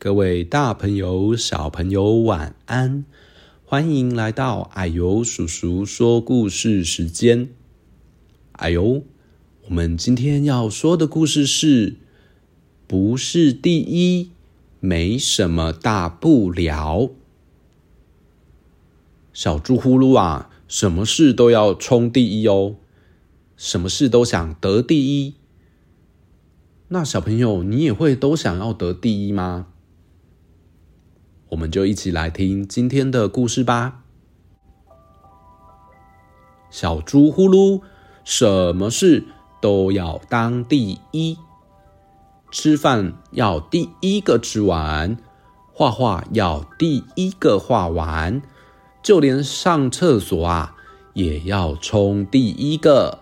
各位大朋友、小朋友，晚安！欢迎来到矮油叔叔说故事时间。矮油，我们今天要说的故事是：不是第一，没什么大不了。小猪呼噜啊，什么事都要冲第一哦，什么事都想得第一。那小朋友，你也会都想要得第一吗？我们就一起来听今天的故事吧。小猪呼噜，什么事都要当第一，吃饭要第一个吃完，画画要第一个画完，就连上厕所啊，也要冲第一个。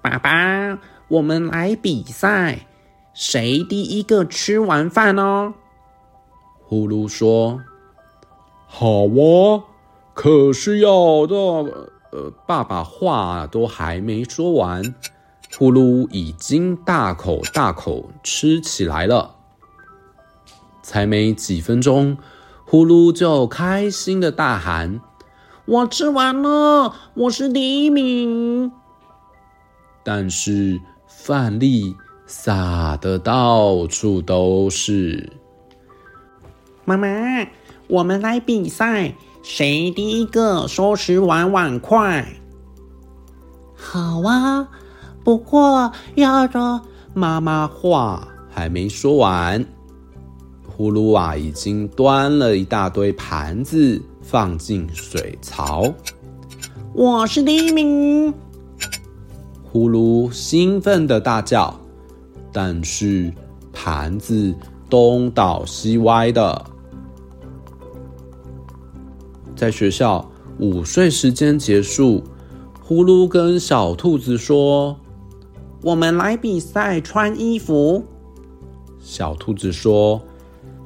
爸爸，我们来比赛，谁第一个吃完饭哦？呼噜说：“好哇，可是要的……呃，爸爸话都还没说完，呼噜已经大口大口吃起来了。才没几分钟，呼噜就开心的大喊：‘我吃完了，我是第一名！’但是饭粒撒的到处都是。”妈妈，我们来比赛，谁第一个收拾完碗筷？好啊，不过要的。妈妈话还没说完，呼噜啊已经端了一大堆盘子放进水槽。我是第一名！呼噜兴奋的大叫，但是盘子东倒西歪的。在学校午睡时间结束，呼噜跟小兔子说：“我们来比赛穿衣服。”小兔子说：“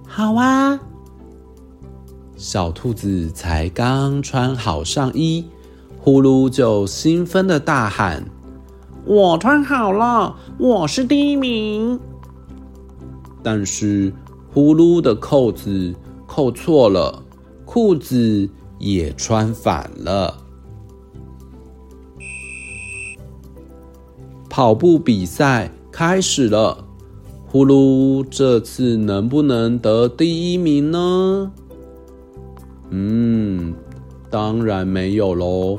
好啊。”小兔子才刚穿好上衣，呼噜就兴奋的大喊：“我穿好了，我是第一名！”但是呼噜的扣子扣错了，裤子。也穿反了。跑步比赛开始了，呼噜这次能不能得第一名呢？嗯，当然没有喽。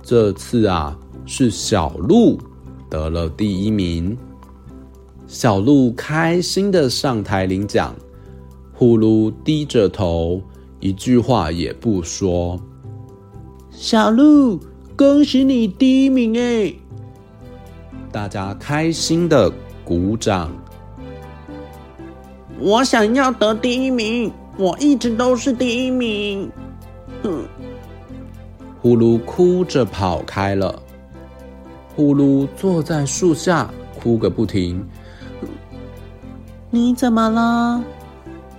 这次啊，是小鹿得了第一名。小鹿开心的上台领奖，呼噜低着头。一句话也不说。小鹿，恭喜你第一名哎！大家开心的鼓掌。我想要得第一名，我一直都是第一名。哼！呼噜哭着跑开了。呼噜坐在树下哭个不停。你怎么了？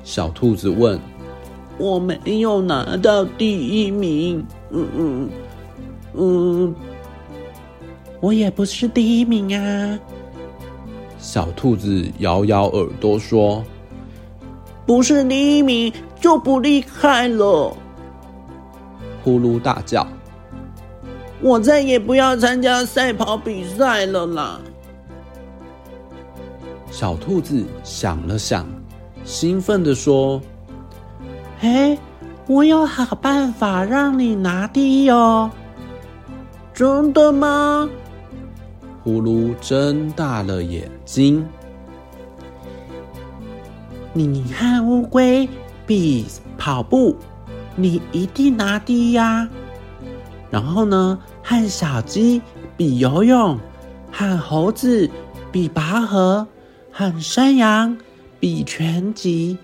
小兔子问。我没有拿到第一名，嗯嗯嗯，我也不是第一名啊。小兔子摇摇耳朵说：“不是第一名就不厉害了。”呼噜大叫：“我再也不要参加赛跑比赛了啦！”小兔子想了想，兴奋地说。哎，我有好办法让你拿第一哦！真的吗？呼噜睁大了眼睛。你和乌龟比跑步，你一定拿第一呀。然后呢，和小鸡比游泳，和猴子比拔河，和山羊比拳击。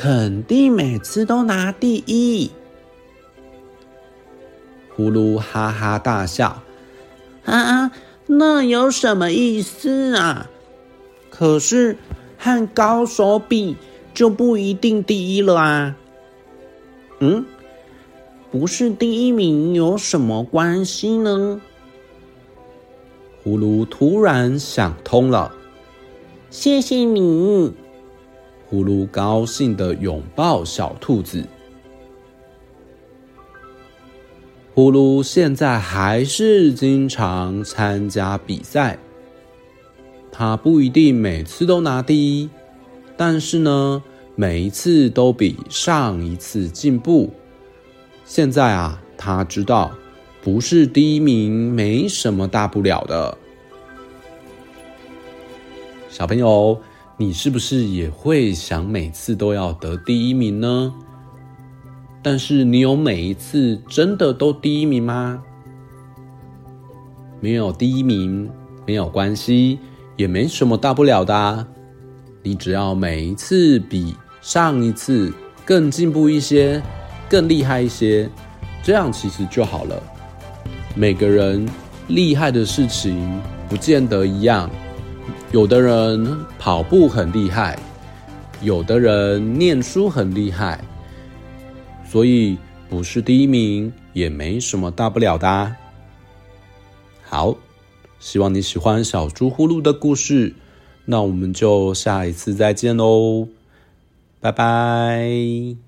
肯定每次都拿第一！呼噜哈哈大笑，啊，那有什么意思啊？可是和高手比就不一定第一了啊。嗯，不是第一名有什么关系呢？呼噜突然想通了，谢谢你。呼噜高兴地拥抱小兔子。呼噜现在还是经常参加比赛，他不一定每次都拿第一，但是呢，每一次都比上一次进步。现在啊，他知道不是第一名没什么大不了的。小朋友，你是不是也会想每次都要得第一名呢？但是你有每一次真的都第一名吗？没有第一名没有关系，也没什么大不了的。你只要每一次比上一次更进步一些，更厉害一些，这样其实就好了。每个人厉害的事情不见得一样，有的人跑步很厉害，有的人念书很厉害。所以不是第一名也没什么大不了的。好，希望你喜欢小猪呼噜的故事，那我们就下一次再见喽，拜拜。